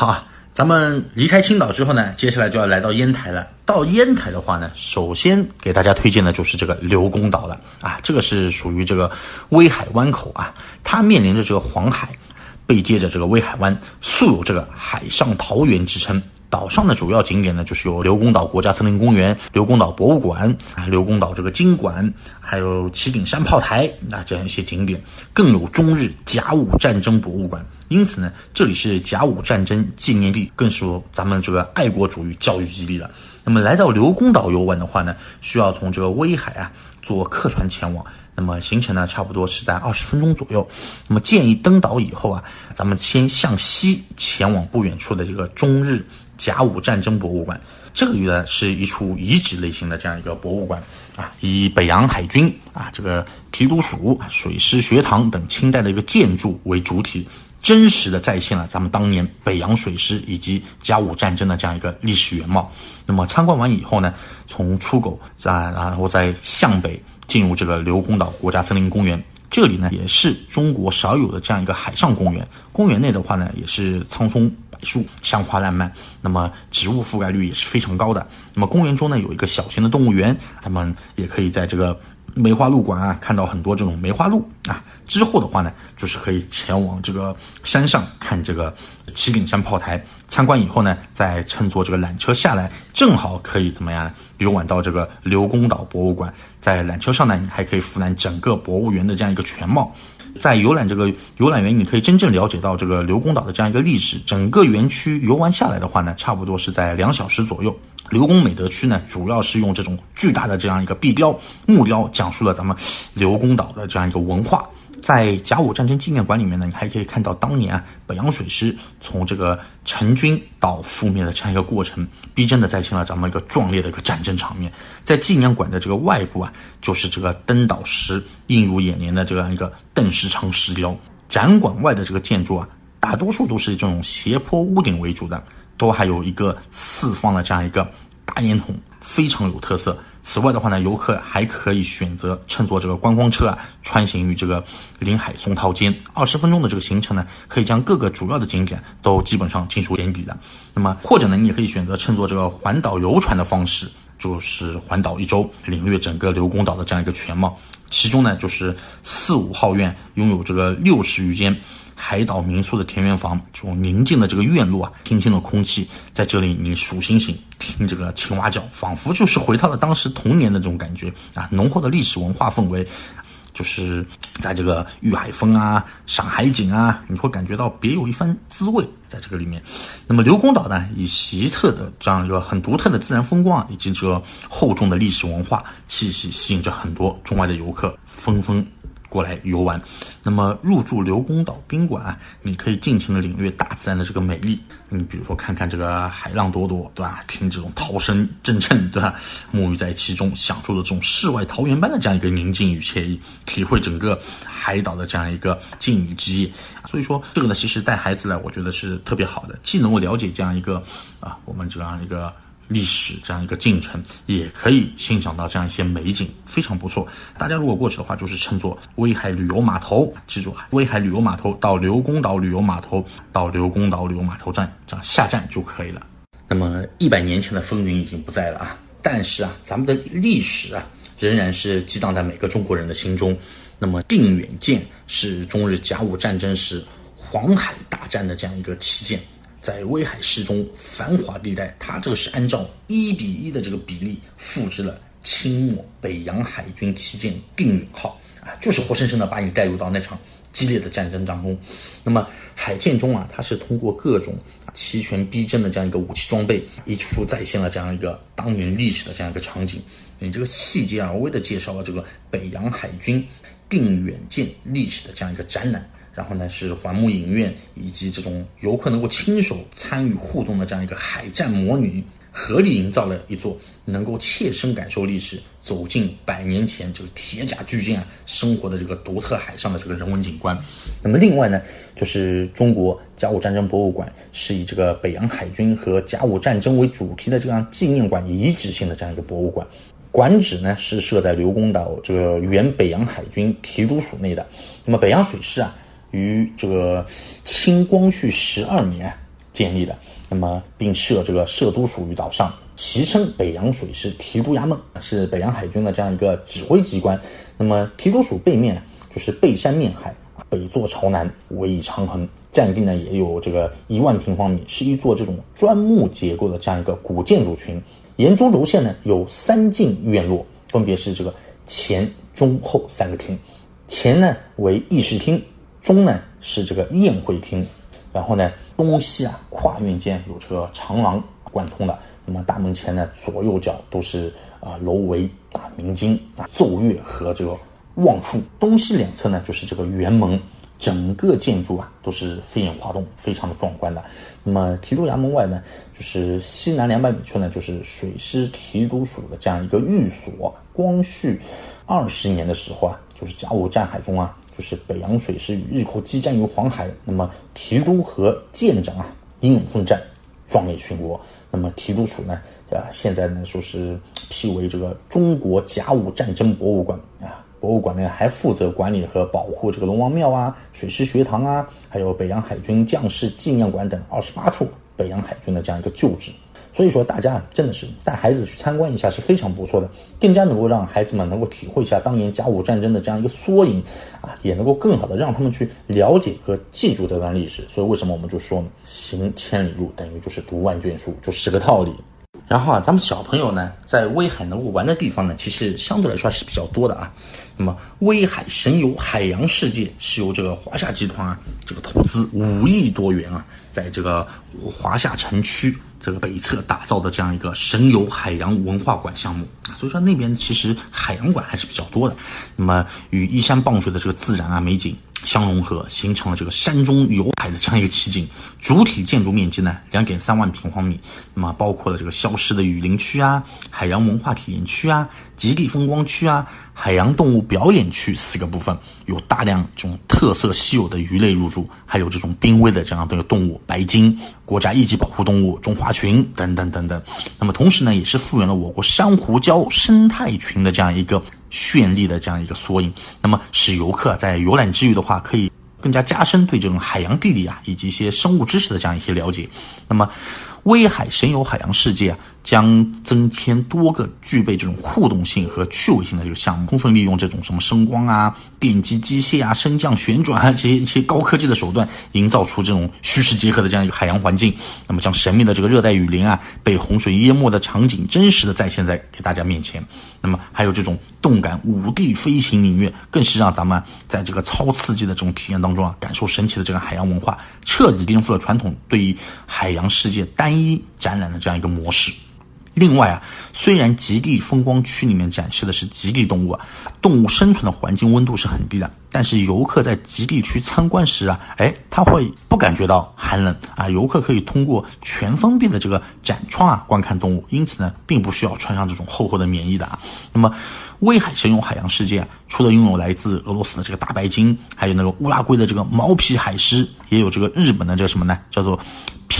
好，咱们离开青岛之后呢，接下来就要来到烟台了。到烟台的话呢，首先给大家推荐的就是这个刘公岛了啊，这个是属于这个威海湾口啊，它面临着这个黄海，背接着这个威海湾，素有这个海上桃源之称。岛上的主要景点呢，就是有刘公岛国家森林公园、刘公岛博物馆啊、刘公岛这个经馆，还有旗顶山炮台那这样一些景点，更有中日甲午战争博物馆。因此呢，这里是甲午战争纪念地，更是咱们这个爱国主义教育基地了。那么来到刘公岛游玩的话呢，需要从这个威海啊坐客船前往。那么行程呢，差不多是在二十分钟左右。那么建议登岛以后啊，咱们先向西前往不远处的这个中日甲午战争博物馆。这个呢是一处遗址类型的这样一个博物馆啊，以北洋海军啊这个提督署、水师学堂等清代的一个建筑为主体，真实的再现了咱们当年北洋水师以及甲午战争的这样一个历史原貌。那么参观完以后呢，从出口再然后再向北。进入这个刘公岛国家森林公园，这里呢也是中国少有的这样一个海上公园。公园内的话呢，也是苍松柏树，香花烂漫，那么植物覆盖率也是非常高的。那么公园中呢有一个小型的动物园，咱们也可以在这个。梅花鹿馆啊，看到很多这种梅花鹿啊。之后的话呢，就是可以前往这个山上看这个七顶山炮台。参观以后呢，再乘坐这个缆车下来，正好可以怎么样游玩到这个刘公岛博物馆。在缆车上呢，你还可以俯览整个博物园的这样一个全貌。在游览这个游览园，你可以真正了解到这个刘公岛的这样一个历史。整个园区游玩下来的话呢，差不多是在两小时左右。刘公美德区呢，主要是用这种巨大的这样一个壁雕木雕，讲述了咱们刘公岛的这样一个文化。在甲午战争纪念馆里面呢，你还可以看到当年啊北洋水师从这个成军到覆灭的这样一个过程，逼真的再现了咱们一个壮烈的一个战争场面。在纪念馆的这个外部啊，就是这个登岛时映入眼帘的这样一个邓世昌石雕。展馆外的这个建筑啊，大多数都是这种斜坡屋顶为主的。都还有一个四方的这样一个大烟筒，非常有特色。此外的话呢，游客还可以选择乘坐这个观光车啊，穿行于这个临海松涛间。二十分钟的这个行程呢，可以将各个主要的景点都基本上尽收眼底了。那么或者呢，你也可以选择乘坐这个环岛游船的方式，就是环岛一周，领略整个刘公岛的这样一个全貌。其中呢，就是四五号院拥有这个六十余间。海岛民宿的田园房，这种宁静的这个院落啊，清新的空气，在这里你数星星，听这个青蛙叫，仿佛就是回到了当时童年的这种感觉啊！浓厚的历史文化氛围，就是在这个遇海风啊、赏海景啊，你会感觉到别有一番滋味在这个里面。那么刘公岛呢，以奇特的这样一个很独特的自然风光以及这厚重的历史文化气息，吸引着很多中外的游客纷纷。过来游玩，那么入住刘公岛宾馆啊，你可以尽情的领略大自然的这个美丽。你比如说看看这个海浪朵朵，对吧？听这种涛声阵阵，对吧？沐浴在其中，享受着这种世外桃源般的这样一个宁静与惬意，体会整个海岛的这样一个静谧之夜。所以说，这个呢，其实带孩子来，我觉得是特别好的，既能够了解这样一个啊，我们这样一个。历史这样一个进程，也可以欣赏到这样一些美景，非常不错。大家如果过去的话，就是乘坐威海旅游码头，记住啊，威海旅游码头到刘公岛旅游码头，到刘公岛旅游码头站这样下站就可以了。那么一百年前的风云已经不在了啊，但是啊，咱们的历史啊，仍然是激荡在每个中国人的心中。那么定远舰是中日甲午战争时黄海大战的这样一个旗舰。在威海市中繁华地带，它这个是按照一比一的这个比例复制了清末北洋海军旗舰定远号啊，就是活生生的把你带入到那场激烈的战争当中。那么海舰中啊，它是通过各种齐全逼真的这样一个武器装备，一处处再现了这样一个当年历史的这样一个场景。你这个细节而微的介绍了这个北洋海军定远舰历史的这样一个展览。然后呢，是环幕影院以及这种游客能够亲手参与互动的这样一个海战模拟，合理营造了一座能够切身感受历史、走进百年前这个铁甲巨舰啊生活的这个独特海上的这个人文景观。那么另外呢，就是中国甲午战争博物馆是以这个北洋海军和甲午战争为主题的这样纪念馆遗址性的这样一个博物馆，馆址呢是设在刘公岛这个原北洋海军提督署内的。那么北洋水师啊。于这个清光绪十二年建立的。那么，并设这个设都署于岛上，袭称北洋水师提督衙门，是北洋海军的这样一个指挥机关。那么，提督署背面就是背山面海，北坐朝南，围以长衡，占地呢也有这个一万平方米，是一座这种砖木结构的这样一个古建筑群。沿中轴线呢有三进院落，分别是这个前、中、后三个厅。前呢为议事厅，中呢是这个宴会厅。然后呢，东西啊跨院间有这个长廊贯通的。那么大门前呢，左右角都是啊楼围啊明经啊奏乐和这个望处。东西两侧呢就是这个辕门，整个建筑啊都是飞檐画栋，非常的壮观的。那么提督衙门外呢，就是西南两百米处呢，就是水师提督署的这样一个寓所。光绪二十年的时候啊，就是甲午战海中啊。就是北洋水师与日寇激战于黄海，那么提督和舰长啊英勇奋战，壮烈殉国。那么提督署呢，啊现在呢说是辟为这个中国甲午战争博物馆啊，博物馆呢还负责管理和保护这个龙王庙啊、水师学堂啊，还有北洋海军将士纪念馆等二十八处北洋海军的这样一个旧址。所以说，大家真的是带孩子去参观一下是非常不错的，更加能够让孩子们能够体会一下当年甲午战争的这样一个缩影啊，也能够更好的让他们去了解和记住这段历史。所以为什么我们就说呢，行千里路等于就是读万卷书，就是这个道理。然后啊，咱们小朋友呢，在威海能够玩的地方呢，其实相对来说还是比较多的啊。那么，威海神游海洋世界是由这个华夏集团啊，这个投资五亿多元啊，在这个华夏城区。这个北侧打造的这样一个神游海洋文化馆项目，所以说那边其实海洋馆还是比较多的。那么与依山傍水的这个自然啊美景相融合，形成了这个山中游海的这样一个奇景。主体建筑面积呢两点三万平方米，那么包括了这个消失的雨林区啊、海洋文化体验区啊、极地风光区啊。海洋动物表演区四个部分，有大量这种特色稀有的鱼类入驻，还有这种濒危的这样的动物白鲸、国家一级保护动物中华鲟等等等等。那么同时呢，也是复原了我国珊瑚礁生态群的这样一个绚丽的这样一个缩影。那么使游客在游览之余的话，可以更加加深对这种海洋地理啊以及一些生物知识的这样一些了解。那么。威海神游海洋世界啊，将增添多个具备这种互动性和趣味性的这个项目，充分利用这种什么声光啊、电机机械啊、升降旋转啊这些一些高科技的手段，营造出这种虚实结合的这样一个海洋环境。那么，将神秘的这个热带雨林啊，被洪水淹没的场景，真实的再现在给大家面前。那么，还有这种动感五 D 飞行领域，更是让咱们在这个超刺激的这种体验当中啊，感受神奇的这个海洋文化，彻底颠覆了传统对于海洋世界单一展览的这样一个模式。另外啊，虽然极地风光区里面展示的是极地动物啊，动物生存的环境温度是很低的，但是游客在极地区参观时啊，哎，他会不感觉到寒冷啊。游客可以通过全封闭的这个展窗啊观看动物，因此呢，并不需要穿上这种厚厚的棉衣的啊。那么，威海神游海洋世界除了拥有来自俄罗斯的这个大白鲸，还有那个乌拉圭的这个毛皮海狮，也有这个日本的这个什么呢？叫做。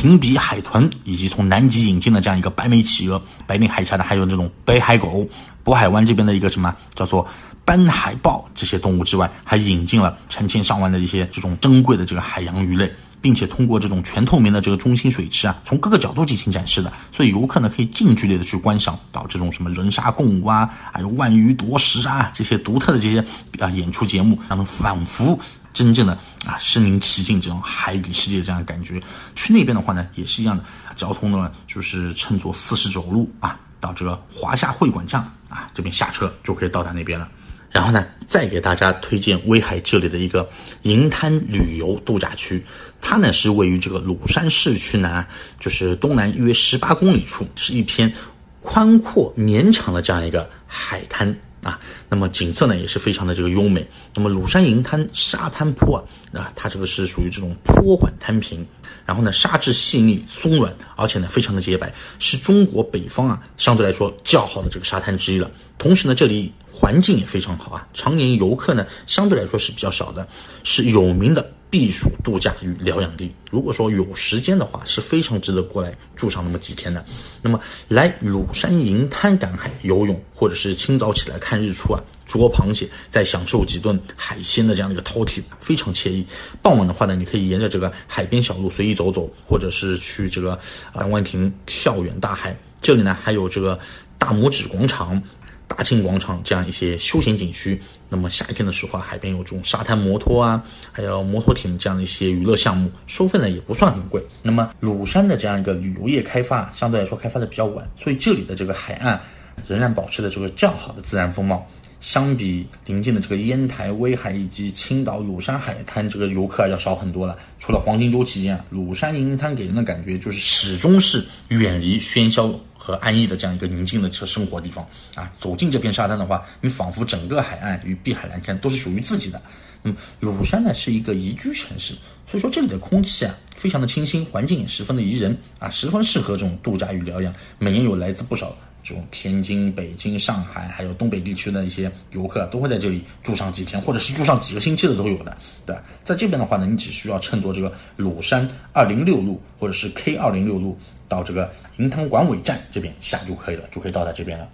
平底海豚，以及从南极引进的这样一个白眉企鹅，白令海峡的还有这种北海狗，渤海湾这边的一个什么叫做斑海豹这些动物之外，还引进了成千上万的一些这种珍贵的这个海洋鱼类，并且通过这种全透明的这个中心水池啊，从各个角度进行展示的，所以游客呢可以近距离的去观赏到这种什么人鲨共舞啊，还有万鱼夺食啊这些独特的这些啊演出节目，让人仿佛。真正的啊，身临其境这种海底世界这样的感觉，去那边的话呢，也是一样的。交通呢，就是乘坐四十走路啊，到这个华夏会馆站啊这边下车就可以到达那边了。然后呢，再给大家推荐威海这里的一个银滩旅游度假区，它呢是位于这个鲁山市区南，就是东南约十八公里处，是一片宽阔绵长的这样一个海滩。啊，那么景色呢也是非常的这个优美。那么鲁山银滩沙滩坡啊，啊，它这个是属于这种坡缓滩平，然后呢沙质细腻松软，而且呢非常的洁白，是中国北方啊相对来说较好的这个沙滩之一了。同时呢这里环境也非常好啊，常年游客呢相对来说是比较少的，是有名的避暑度假与疗养地。如果说有时间的话，是非常值得过来住上那么几天的。那么来鲁山银滩赶海游泳，或者是清早起来看日出啊，捉螃蟹，再享受几顿海鲜的这样的一个饕餮，非常惬意。傍晚的话呢，你可以沿着这个海边小路随意走走，或者是去这个啊万亭跳远大海。这里呢还有这个大拇指广场。大庆广场这样一些休闲景区，那么夏天的时候啊，海边有这种沙滩摩托啊，还有摩托艇这样的一些娱乐项目，收费呢也不算很贵。那么鲁山的这样一个旅游业开发，相对来说开发的比较晚，所以这里的这个海岸仍然保持着这个较好的自然风貌。相比临近的这个烟台、威海以及青岛鲁山海滩，这个游客要少很多了。除了黄金周期间啊，鲁山银滩给人的感觉就是始终是远离喧嚣。和安逸的这样一个宁静的车生活地方啊，走进这片沙滩的话，你仿佛整个海岸与碧海蓝天都是属于自己的。那么鲁山呢是一个宜居城市，所以说这里的空气啊非常的清新，环境也十分的宜人啊，十分适合这种度假与疗养。每年有来自不少。这种天津、北京、上海，还有东北地区的一些游客都会在这里住上几天，或者是住上几个星期的都有的，对吧？在这边的话呢，你只需要乘坐这个鲁山二零六路或者是 K 二零六路到这个银滩管委站这边下就可以了，就可以到达这边了。